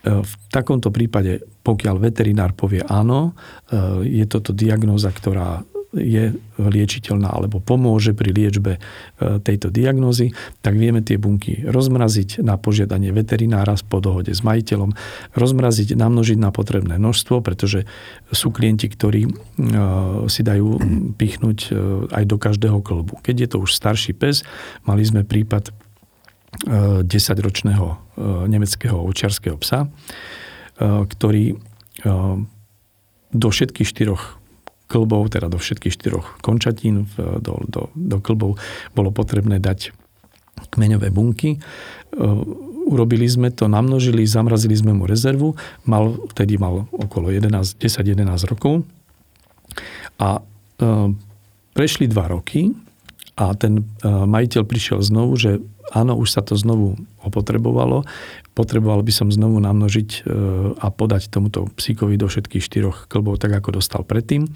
V takomto prípade, pokiaľ veterinár povie áno, je toto diagnóza, ktorá je liečiteľná alebo pomôže pri liečbe e, tejto diagnózy, tak vieme tie bunky rozmraziť na požiadanie veterinára po dohode s majiteľom, rozmraziť, namnožiť na potrebné množstvo, pretože sú klienti, ktorí e, si dajú pichnúť e, aj do každého klbu. Keď je to už starší pes, mali sme prípad 10-ročného nemeckého ovčiarského psa, ktorý do všetkých štyroch klbov, teda do všetkých štyroch končatín, do, do, do klbov bolo potrebné dať kmeňové bunky. E, urobili sme to, namnožili, zamrazili sme mu rezervu. Mal, vtedy mal okolo 10-11 rokov. A e, prešli dva roky a ten e, majiteľ prišiel znovu, že áno, už sa to znovu opotrebovalo, potreboval by som znovu namnožiť e, a podať tomuto psíkovi do všetkých štyroch klbov, tak ako dostal predtým.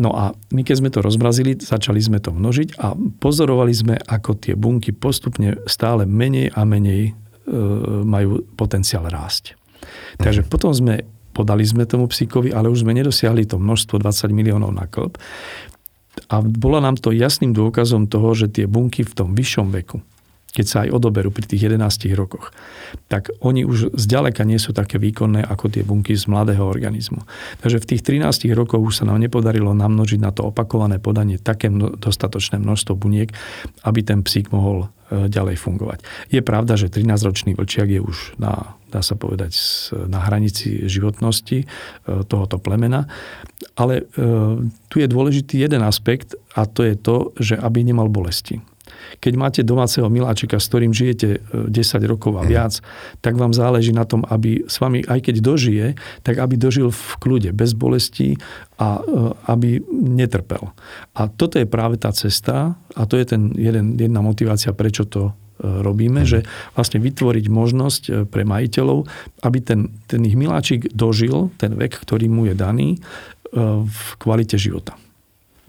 No a my keď sme to rozmrazili, začali sme to množiť a pozorovali sme, ako tie bunky postupne stále menej a menej e, majú potenciál rásť. Takže potom sme podali sme tomu psíkovi, ale už sme nedosiahli to množstvo 20 miliónov na klb. A bolo nám to jasným dôkazom toho, že tie bunky v tom vyššom veku, keď sa aj odoberú pri tých 11 rokoch, tak oni už zďaleka nie sú také výkonné ako tie bunky z mladého organizmu. Takže v tých 13 rokoch už sa nám nepodarilo namnožiť na to opakované podanie také dostatočné množstvo buniek, aby ten psík mohol e, ďalej fungovať. Je pravda, že 13-ročný vlčiak je už na, dá sa povedať, na hranici životnosti e, tohoto plemena, ale e, tu je dôležitý jeden aspekt a to je to, že aby nemal bolesti. Keď máte domáceho miláčika, s ktorým žijete 10 e, rokov a mhm. viac, tak vám záleží na tom, aby s vami, aj keď dožije, tak aby dožil v kľude, bez bolestí a e, aby netrpel. A toto je práve tá cesta a to je ten jeden, jedna motivácia, prečo to e, robíme, že vlastne vytvoriť možnosť pre majiteľov, aby ten, ten ich miláčik dožil ten vek, ktorý mu je daný v kvalite života.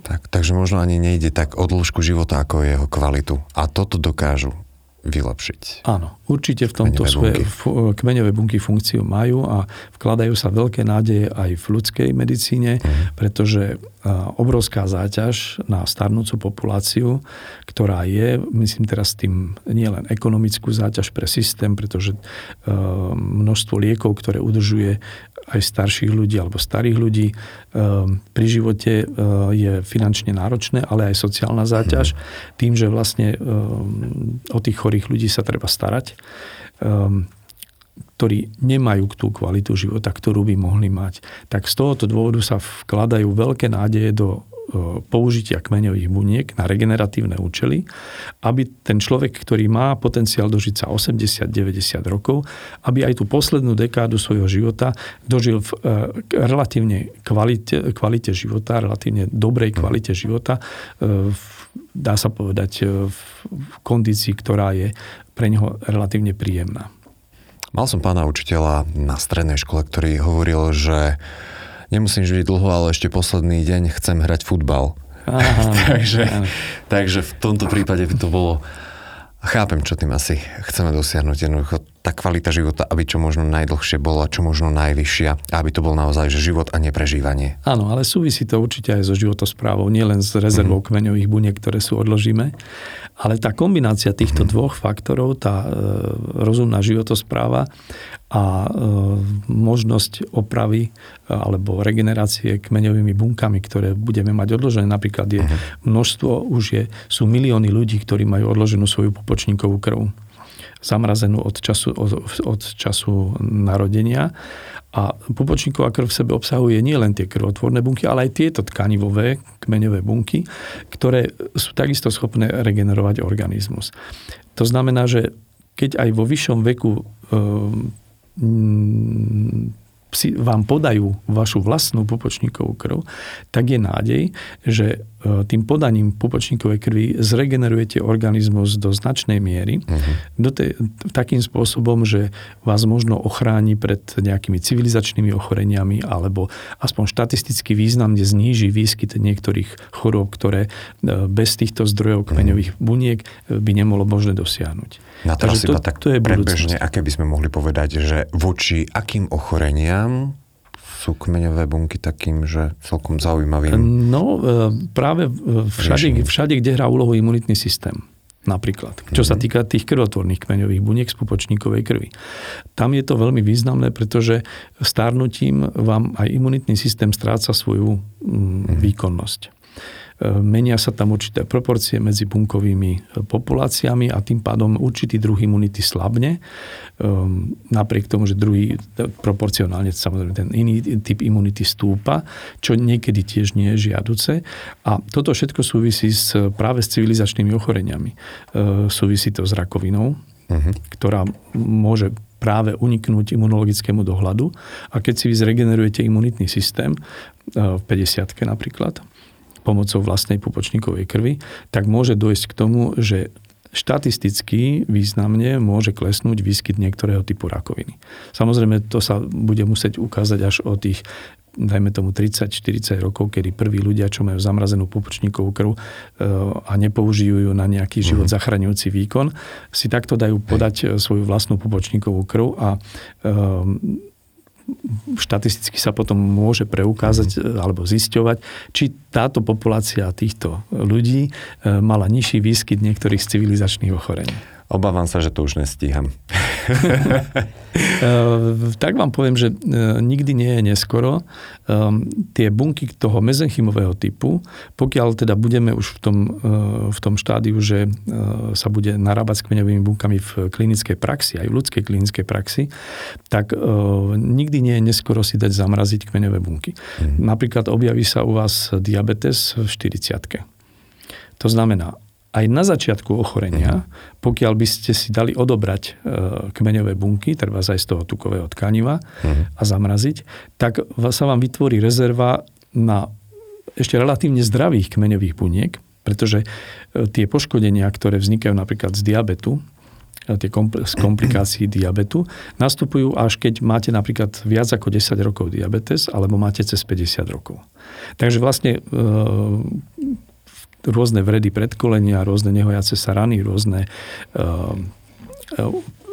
Tak, takže možno ani nejde tak o dĺžku života, ako jeho kvalitu. A toto dokážu vylepšiť. Áno, určite v tomto kmeňové svoje bunky. kmeňové bunky funkciu majú a vkladajú sa veľké nádeje aj v ľudskej medicíne, mm. pretože obrovská záťaž na starnúcu populáciu, ktorá je, myslím teraz tým nielen ekonomickú záťaž pre systém, pretože množstvo liekov, ktoré udržuje aj starších ľudí alebo starých ľudí ehm, pri živote ehm, je finančne náročné, ale aj sociálna záťaž tým, že vlastne ehm, o tých chorých ľudí sa treba starať ktorí nemajú tú kvalitu života, ktorú by mohli mať. Tak z tohoto dôvodu sa vkladajú veľké nádeje do použitia kmeňových buniek na regeneratívne účely, aby ten človek, ktorý má potenciál dožiť sa 80-90 rokov, aby aj tú poslednú dekádu svojho života dožil v e, relatívne kvalite, kvalite života, relatívne dobrej kvalite života, e, dá sa povedať v kondícii, ktorá je pre neho relatívne príjemná. Mal som pána učiteľa na strednej škole, ktorý hovoril, že nemusím žiť dlho, ale ešte posledný deň chcem hrať futbal. Aha, takže, takže v tomto prípade by to bolo Chápem, čo tým asi chceme dosiahnuť. Jednoducho tá kvalita života, aby čo možno najdlhšie bola, čo možno najvyššia, aby to bol naozaj že život a neprežívanie. Áno, ale súvisí to určite aj so životosprávou, nielen s rezervou mm-hmm. kmeňových buniek, ktoré sú odložíme, ale tá kombinácia týchto mm-hmm. dvoch faktorov, tá e, rozumná životospráva a e, možnosť opravy e, alebo regenerácie kmeňovými bunkami, ktoré budeme mať odložené. Napríklad je uh-huh. množstvo, už je, sú milióny ľudí, ktorí majú odloženú svoju pupočníkovú krv zamrazenú od času, od, od času narodenia. A pupočníková krv v sebe obsahuje nielen tie krvotvorné bunky, ale aj tieto tkanivové kmeňové bunky, ktoré sú takisto schopné regenerovať organizmus. To znamená, že keď aj vo vyššom veku Mm, si vám podajú vašu vlastnú pupočníkovú krv, tak je nádej, že tým podaním pupočníkovej krvi zregenerujete organizmus do značnej miery, uh-huh. do te, takým spôsobom, že vás možno ochráni pred nejakými civilizačnými ochoreniami alebo aspoň štatisticky významne zníži výskyt niektorých chorôb, ktoré e, bez týchto zdrojov kmeňových buniek e, by nemolo možné dosiahnuť. Na teraz to, iba tak to je prebežne, aké by sme mohli povedať, že voči akým ochoreniam sú kmeňové bunky takým, že celkom zaujímavým? No, práve všade, všade, kde hrá úlohu imunitný systém napríklad, čo sa mhm. týka tých krvotvorných kmeňových buniek z pupočníkovej krvi. Tam je to veľmi významné, pretože starnutím vám aj imunitný systém stráca svoju mm, mhm. výkonnosť. Menia sa tam určité proporcie medzi bunkovými e, populáciami a tým pádom určitý druh imunity slabne. Ehm, napriek tomu, že druhý e, proporcionálne samozrejme ten iný typ imunity stúpa, čo niekedy tiež nie je žiaduce. A toto všetko súvisí s, práve s civilizačnými ochoreniami. E, súvisí to s rakovinou, uh-huh. ktorá môže práve uniknúť imunologickému dohľadu. A keď si vy zregenerujete imunitný systém, v 50 napríklad, pomocou vlastnej pupočníkovej krvi, tak môže dojsť k tomu, že štatisticky významne môže klesnúť výskyt niektorého typu rakoviny. Samozrejme, to sa bude musieť ukázať až o tých dajme tomu 30-40 rokov, kedy prví ľudia, čo majú zamrazenú pupočníkovú krv e, a nepoužijú ju na nejaký mhm. život zachraňujúci výkon, si takto dajú podať svoju vlastnú pupočníkovú krv a e, štatisticky sa potom môže preukázať mm. alebo zisťovať, či táto populácia týchto ľudí e, mala nižší výskyt niektorých civilizačných ochorení. Obávam sa, že to už nestíham. Tak vám poviem, že eh, nikdy nie je neskoro. Ehm, tie bunky toho mezenchymového typu, pokiaľ teda budeme už v tom, eh, v tom štádiu, že sa bude narábať s kmeňovými bunkami v klinickej praxi, aj v ľudskej klinickej praxi, tak nikdy nie je neskoro si dať zamraziť kmeňové bunky. Mm. Napríklad objaví sa u vás diabetes v 40 To znamená, aj na začiatku ochorenia, uh-huh. pokiaľ by ste si dali odobrať e, kmeňové bunky, treba aj z toho tukového tkaniva uh-huh. a zamraziť, tak sa vám vytvorí rezerva na ešte relatívne zdravých kmeňových buniek, pretože e, tie poškodenia, ktoré vznikajú napríklad z diabetu, e, tie z komplikácií diabetu, nastupujú až keď máte napríklad viac ako 10 rokov diabetes, alebo máte cez 50 rokov. Takže vlastne rôzne vredy predkolenia, rôzne nehojace sa rany, rôzne uh,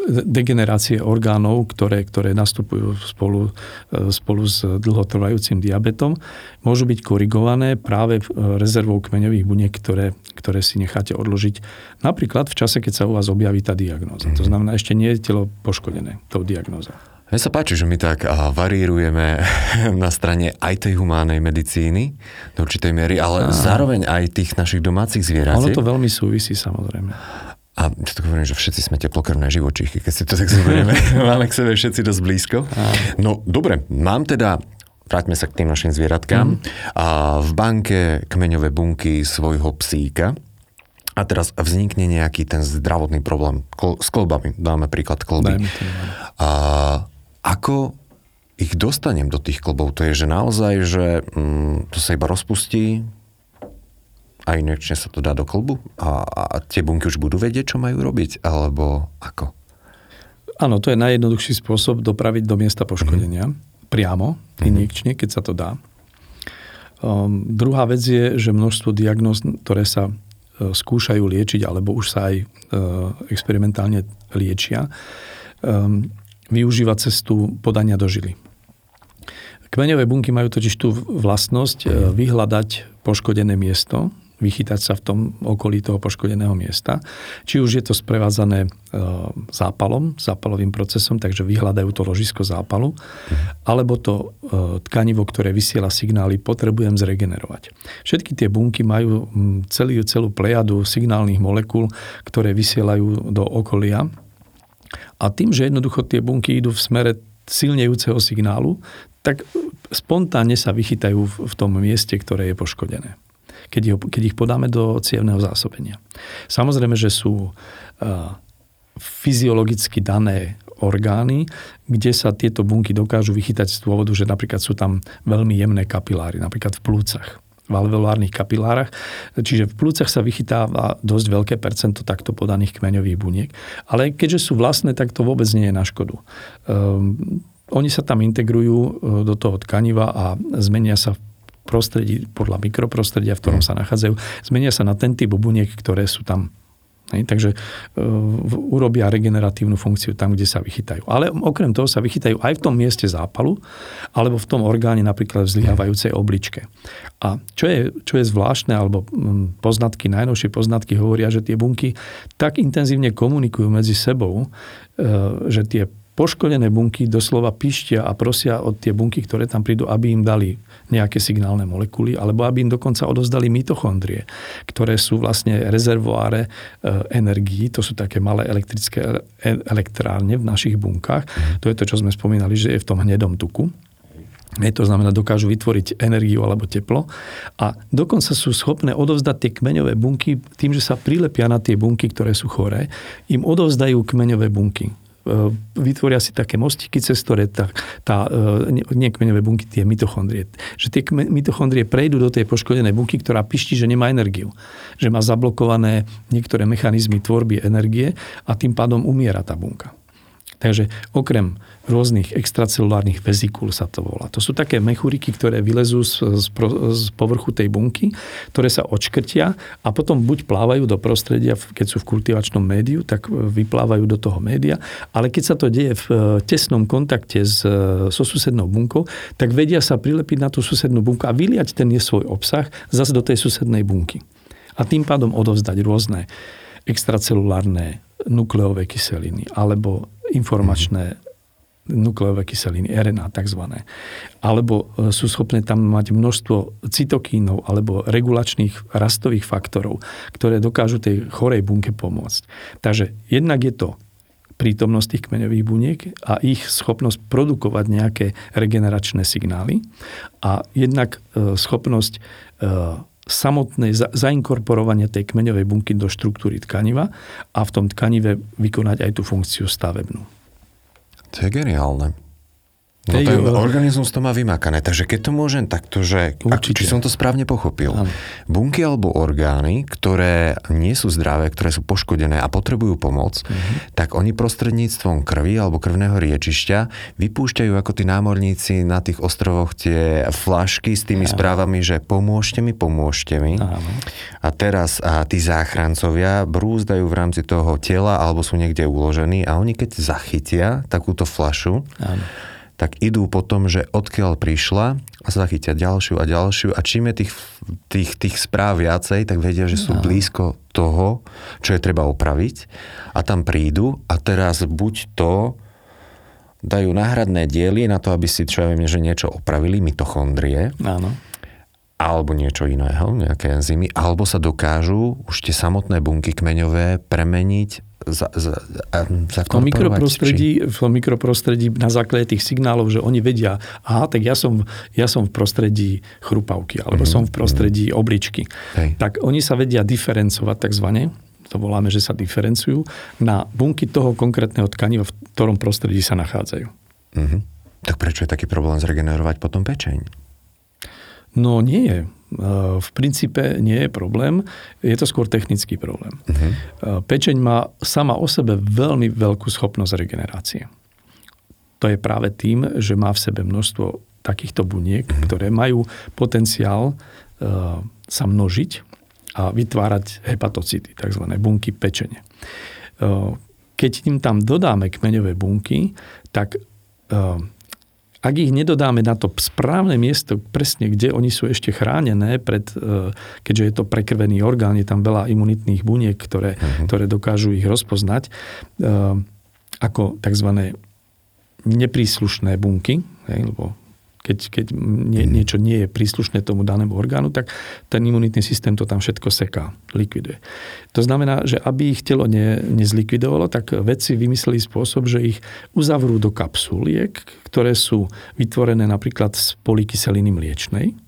degenerácie orgánov, ktoré, ktoré nastupujú spolu, uh, spolu s dlhotrvajúcim diabetom, môžu byť korigované práve rezervou kmeňových buniek, ktoré, ktoré si necháte odložiť napríklad v čase, keď sa u vás objaví tá diagnóza. To znamená, ešte nie je telo poškodené tou diagnózou. Mne sa páči, že my tak varírujeme na strane aj tej humánnej medicíny do určitej miery, ale a... zároveň aj tých našich domácich zvierat. Ono to veľmi súvisí samozrejme. A ja to hovorím, že všetci sme teplokrvné živočíchy, keď si to tak zoberieme. Máme k sebe všetci dosť blízko. A... No dobre, mám teda vráťme sa k tým našim zvieratkám. Mm. A v banke kmeňové bunky svojho psíka. A teraz vznikne nejaký ten zdravotný problém s klbami. Dáme príklad klby. A ako ich dostanem do tých klbov? To je, že naozaj, že mm, to sa iba rozpustí a inečne sa to dá do klbu a, a tie bunky už budú vedieť, čo majú robiť? Alebo ako? Áno, to je najjednoduchší spôsob dopraviť do miesta poškodenia. Mm-hmm. Priamo, mhm. injekčne, keď sa to dá. Um, druhá vec je, že množstvo diagnóz, ktoré sa uh, skúšajú liečiť, alebo už sa aj uh, experimentálne liečia, um, využíva cestu podania do žily. Kmeňové bunky majú totiž tú vlastnosť e, vyhľadať poškodené miesto, vychytať sa v tom okolí toho poškodeného miesta. Či už je to sprevádzané e, zápalom, zápalovým procesom, takže vyhľadajú to ložisko zápalu, alebo to e, tkanivo, ktoré vysiela signály, potrebujem zregenerovať. Všetky tie bunky majú celý, celú plejadu signálnych molekúl, ktoré vysielajú do okolia a tým, že jednoducho tie bunky idú v smere silnejúceho signálu, tak spontánne sa vychytajú v tom mieste, ktoré je poškodené. Keď, ho, keď ich podáme do cievného zásobenia. Samozrejme, že sú uh, fyziologicky dané orgány, kde sa tieto bunky dokážu vychytať z dôvodu, že napríklad sú tam veľmi jemné kapiláry, napríklad v plúcach v alveolárnych kapilárach. Čiže v plúcach sa vychytáva dosť veľké percento takto podaných kmeňových buniek. Ale keďže sú vlastné, tak to vôbec nie je na škodu. Um, oni sa tam integrujú e, do toho tkaniva a zmenia sa v prostredí, podľa mikroprostredia, v ktorom sa nachádzajú, zmenia sa na ten typ buniek, ktoré sú tam Hej, takže e, urobia regeneratívnu funkciu tam, kde sa vychytajú. Ale okrem toho sa vychytajú aj v tom mieste zápalu, alebo v tom orgáne napríklad v zlyhávajúcej obličke. A čo je, čo je zvláštne, alebo poznatky, najnovšie poznatky hovoria, že tie bunky tak intenzívne komunikujú medzi sebou, e, že tie poškodené bunky doslova pištia a prosia od tie bunky, ktoré tam prídu, aby im dali nejaké signálne molekuly, alebo aby im dokonca odozdali mitochondrie, ktoré sú vlastne rezervoáre e, energií. To sú také malé elektrické elektrárne v našich bunkách. To je to, čo sme spomínali, že je v tom hnedom tuku. Je to znamená, dokážu vytvoriť energiu alebo teplo a dokonca sú schopné odovzdať tie kmeňové bunky tým, že sa prilepia na tie bunky, ktoré sú choré, im odovzdajú kmeňové bunky vytvoria si také mostiky, cez ktoré tá, tá e, nie kmeňové bunky, tie mitochondrie. Že tie mitochondrie prejdú do tej poškodenej bunky, ktorá pišti, že nemá energiu. Že má zablokované niektoré mechanizmy tvorby energie a tým pádom umiera tá bunka. Takže okrem rôznych extracelulárnych vezikúl sa to volá. To sú také mechúriky, ktoré vylezú z, z, z povrchu tej bunky, ktoré sa odškrtia a potom buď plávajú do prostredia, keď sú v kultivačnom médiu, tak vyplávajú do toho média, ale keď sa to deje v e, tesnom kontakte s, e, so susednou bunkou, tak vedia sa prilepiť na tú susednú bunku a vyliať ten je svoj obsah zase do tej susednej bunky. A tým pádom odovzdať rôzne extracelulárne nukleové kyseliny alebo informačné nukleové kyseliny, RNA tzv. Alebo e, sú schopné tam mať množstvo cytokínov alebo regulačných rastových faktorov, ktoré dokážu tej chorej bunke pomôcť. Takže jednak je to prítomnosť tých kmeňových buniek a ich schopnosť produkovať nejaké regeneračné signály a jednak e, schopnosť e, samotné zainkorporovanie tej kmeňovej bunky do štruktúry tkaniva a v tom tkanive vykonať aj tú funkciu stavebnú. To je geniálne. No ten organizmus to má vymakané. Takže keď to môžem takto, že ak, či som to správne pochopil, ano. bunky alebo orgány, ktoré nie sú zdravé, ktoré sú poškodené a potrebujú pomoc, uh-huh. tak oni prostredníctvom krvi alebo krvného riečišťa vypúšťajú ako tí námorníci na tých ostrovoch tie flašky s tými ano. správami, že pomôžte mi, pomôžte mi. Ano. A teraz a tí záchrancovia brúzdajú v rámci toho tela alebo sú niekde uložení a oni keď zachytia takúto flašu, ano tak idú po tom, že odkiaľ prišla a zachytia ďalšiu a ďalšiu a čím je tých, tých, tých správ viacej, tak vedia, že sú no. blízko toho, čo je treba opraviť a tam prídu a teraz buď to dajú náhradné diely na to, aby si, čo ja viem, že niečo opravili, mitochondrie. Áno alebo niečo iného, nejaké enzymy, alebo sa dokážu už tie samotné bunky kmeňové premeniť za, za, za v, tom mikroprostredí, či... v tom mikroprostredí na základe tých signálov, že oni vedia, aha, tak ja som, ja som v prostredí chrupavky, alebo mm-hmm. som v prostredí mm-hmm. obličky. Hej. Tak oni sa vedia diferencovať takzvané, to voláme, že sa diferencujú, na bunky toho konkrétneho tkaniva, v ktorom prostredí sa nachádzajú. Mm-hmm. Tak prečo je taký problém zregenerovať potom pečeň? No nie je. E, v princípe nie je problém, je to skôr technický problém. Uh-huh. Pečeň má sama o sebe veľmi veľkú schopnosť regenerácie. To je práve tým, že má v sebe množstvo takýchto buniek, uh-huh. ktoré majú potenciál uh, sa množiť a vytvárať hepatocity, tzv. bunky pečene. Uh, keď im tam dodáme kmeňové bunky, tak uh, ak ich nedodáme na to správne miesto, presne kde oni sú ešte chránené, pred, e, keďže je to prekrvený orgán, je tam veľa imunitných buniek, ktoré, uh-huh. ktoré dokážu ich rozpoznať, e, ako tzv. nepríslušné bunky, lebo keď, keď nie, mhm. niečo nie je príslušné tomu danému orgánu, tak ten imunitný systém to tam všetko seká, likviduje. To znamená, že aby ich telo ne, nezlikvidovalo, tak vedci vymysleli spôsob, že ich uzavrú do kapsuliek, ktoré sú vytvorené napríklad z polykyseliny mliečnej.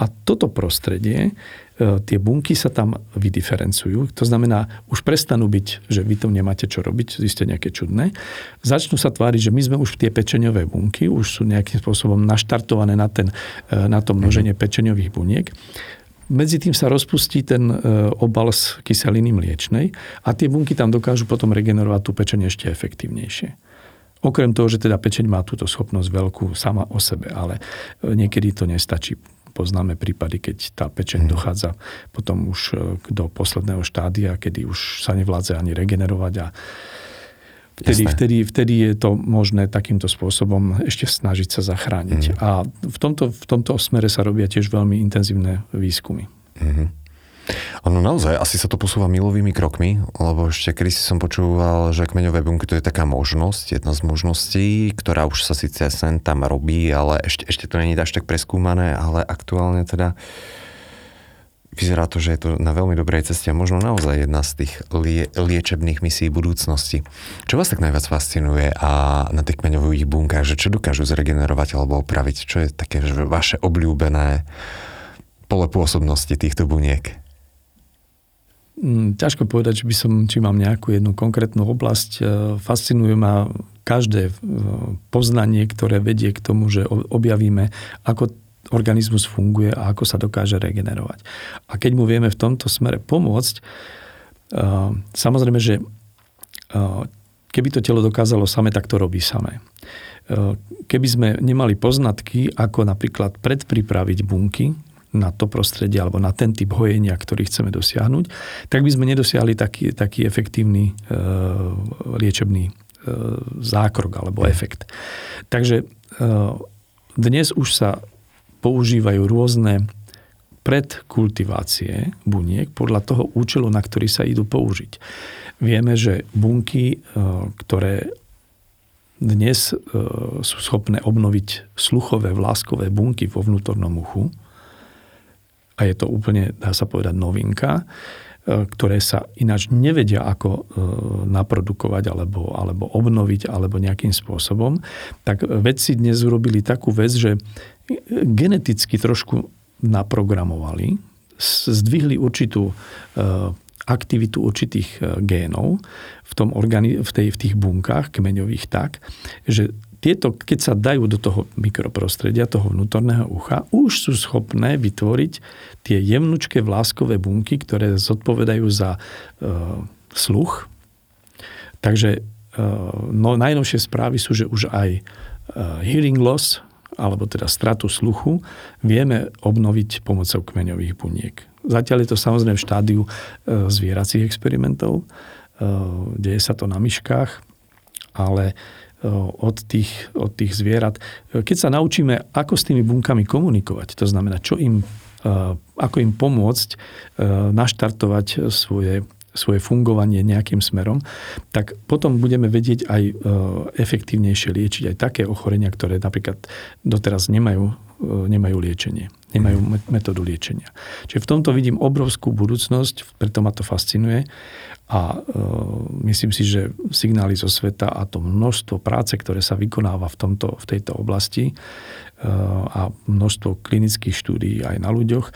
A toto prostredie E, tie bunky sa tam vydiferencujú. To znamená, už prestanú byť, že vy to nemáte čo robiť, ziste nejaké čudné. Začnú sa tváriť, že my sme už tie pečeňové bunky, už sú nejakým spôsobom naštartované na, ten, e, na to množenie mhm. pečeňových buniek. Medzi tým sa rozpustí ten e, obal z kyseliny mliečnej a tie bunky tam dokážu potom regenerovať tú pečeň ešte efektívnejšie. Okrem toho, že teda pečeň má túto schopnosť veľkú sama o sebe, ale niekedy to nestačí poznáme prípady, keď tá pečeň mm. dochádza potom už do posledného štádia, kedy už sa nevládze ani regenerovať a Vtedy, vtedy, vtedy je to možné takýmto spôsobom ešte snažiť sa zachrániť. Mm. A v tomto, v tomto smere sa robia tiež veľmi intenzívne výskumy. Mm-hmm. Ono naozaj, asi sa to posúva milovými krokmi, lebo ešte kedy si som počúval, že kmeňové bunky to je taká možnosť, jedna z možností, ktorá už sa síce sen tam robí, ale ešte, ešte to není až tak preskúmané, ale aktuálne teda vyzerá to, že je to na veľmi dobrej ceste a možno naozaj jedna z tých lie, liečebných misií budúcnosti. Čo vás tak najviac fascinuje a na tých kmeňových bunkách, že čo dokážu zregenerovať alebo opraviť? Čo je také že vaše obľúbené pole pôsobnosti týchto buniek? Mm, ťažko povedať, či, by som, či mám nejakú jednu konkrétnu oblasť. E, fascinuje ma každé e, poznanie, ktoré vedie k tomu, že objavíme, ako organizmus funguje a ako sa dokáže regenerovať. A keď mu vieme v tomto smere pomôcť, uh, samozrejme, že keby to telo dokázalo same, tak to robí samé. Keby sme nemali poznatky, ako napríklad predpripraviť bunky na to prostredie alebo na ten typ hojenia, ktorý chceme dosiahnuť, tak by sme nedosiahli taký, taký efektívny liečebný zákrok alebo efekt. Takže dnes už sa používajú rôzne predkultivácie buniek podľa toho účelu, na ktorý sa idú použiť. Vieme, že bunky, e, ktoré dnes e, sú schopné obnoviť sluchové vláskové bunky vo vnútornom uchu, a je to úplne, dá sa povedať, novinka, e, ktoré sa ináč nevedia ako naprodukovať alebo, alebo obnoviť alebo nejakým spôsobom, tak vedci dnes urobili takú vec, že geneticky trošku naprogramovali, zdvihli určitú e, aktivitu určitých e, génov v, tom organi- v, tej, v tých bunkách kmeňových tak, že tieto, keď sa dajú do toho mikroprostredia, toho vnútorného ucha, už sú schopné vytvoriť tie jemnučké vláskové bunky, ktoré zodpovedajú za e, sluch. Takže e, no, najnovšie správy sú, že už aj e, hearing loss, alebo teda stratu sluchu, vieme obnoviť pomocou kmeňových buniek. Zatiaľ je to samozrejme v štádiu e, zvieracích experimentov. E, deje sa to na myškách, ale od tých, od tých zvierat. Keď sa naučíme, ako s tými bunkami komunikovať, to znamená, čo im, ako im pomôcť naštartovať svoje svoje fungovanie nejakým smerom, tak potom budeme vedieť aj efektívnejšie liečiť aj také ochorenia, ktoré napríklad doteraz nemajú, nemajú liečenie, nemajú mhm. metódu liečenia. Čiže v tomto vidím obrovskú budúcnosť, preto ma to fascinuje a e, myslím si, že signály zo sveta a to množstvo práce, ktoré sa vykonáva v, tomto, v tejto oblasti a množstvo klinických štúdií aj na ľuďoch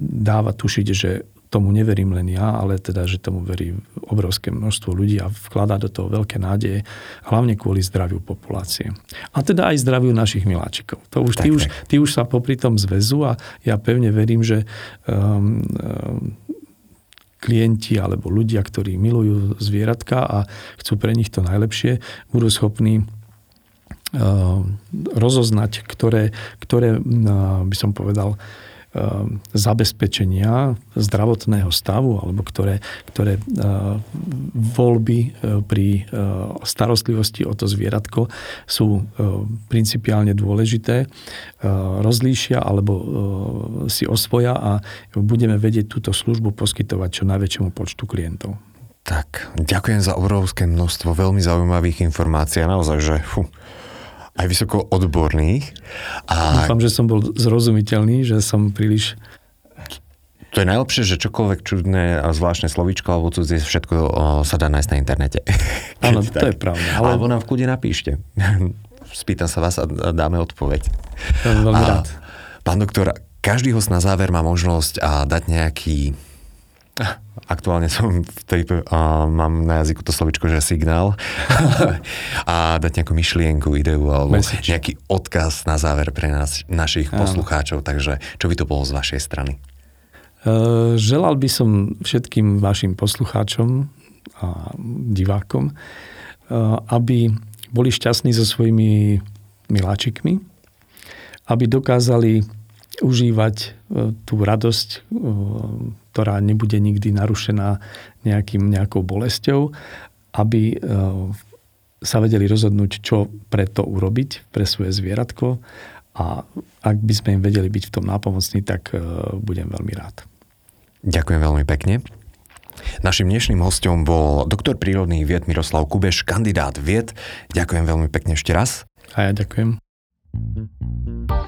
dáva tušiť, že tomu neverím len ja, ale teda, že tomu verí obrovské množstvo ľudí a vkladá do toho veľké nádeje, hlavne kvôli zdraviu populácie. A teda aj zdraviu našich miláčikov. To už, tak, tí, tak. Už, tí už sa popri tom zväzu a ja pevne verím, že um, um, klienti alebo ľudia, ktorí milujú zvieratka a chcú pre nich to najlepšie, budú schopní rozoznať, ktoré, ktoré by som povedal, zabezpečenia zdravotného stavu alebo ktoré, ktoré ehm, voľby ehm, pri starostlivosti o to zvieratko sú principiálne dôležité, rozlíšia alebo si osvoja a budeme vedieť túto službu poskytovať čo najväčšiemu počtu klientov. Tak, ďakujem za obrovské množstvo veľmi zaujímavých informácií naozaj, že fú, aj vysoko odborných. A... Dúfam, že som bol zrozumiteľný, že som príliš... To je najlepšie, že čokoľvek čudné a zvláštne slovíčko alebo cudzie všetko o, sa dá nájsť na internete. Áno, to tak. je pravda. Ale... Alebo nám v kľude napíšte. Spýtam sa vás a dáme odpoveď. Veľmi a, rád. Pán doktor, každý host na záver má možnosť a dať nejaký Aktuálne som v tej, uh, mám na jazyku to slovičko, že signál a dať nejakú myšlienku, ideu alebo Message. nejaký odkaz na záver pre nás, našich Áno. poslucháčov. Takže čo by to bolo z vašej strany? Uh, želal by som všetkým vašim poslucháčom a divákom, uh, aby boli šťastní so svojimi miláčikmi, aby dokázali užívať e, tú radosť, ktorá nebude nikdy narušená nejakým, nejakou bolesťou, aby sa vedeli rozhodnúť, čo pre to urobiť, pre svoje zvieratko a ak by sme im vedeli byť v tom nápomocní, tak budem veľmi rád. Ďakujem veľmi pekne. Našim dnešným hostom bol doktor prírodných vied Miroslav Kubeš, kandidát vied. Ďakujem veľmi pekne ešte raz. A ja ďakujem.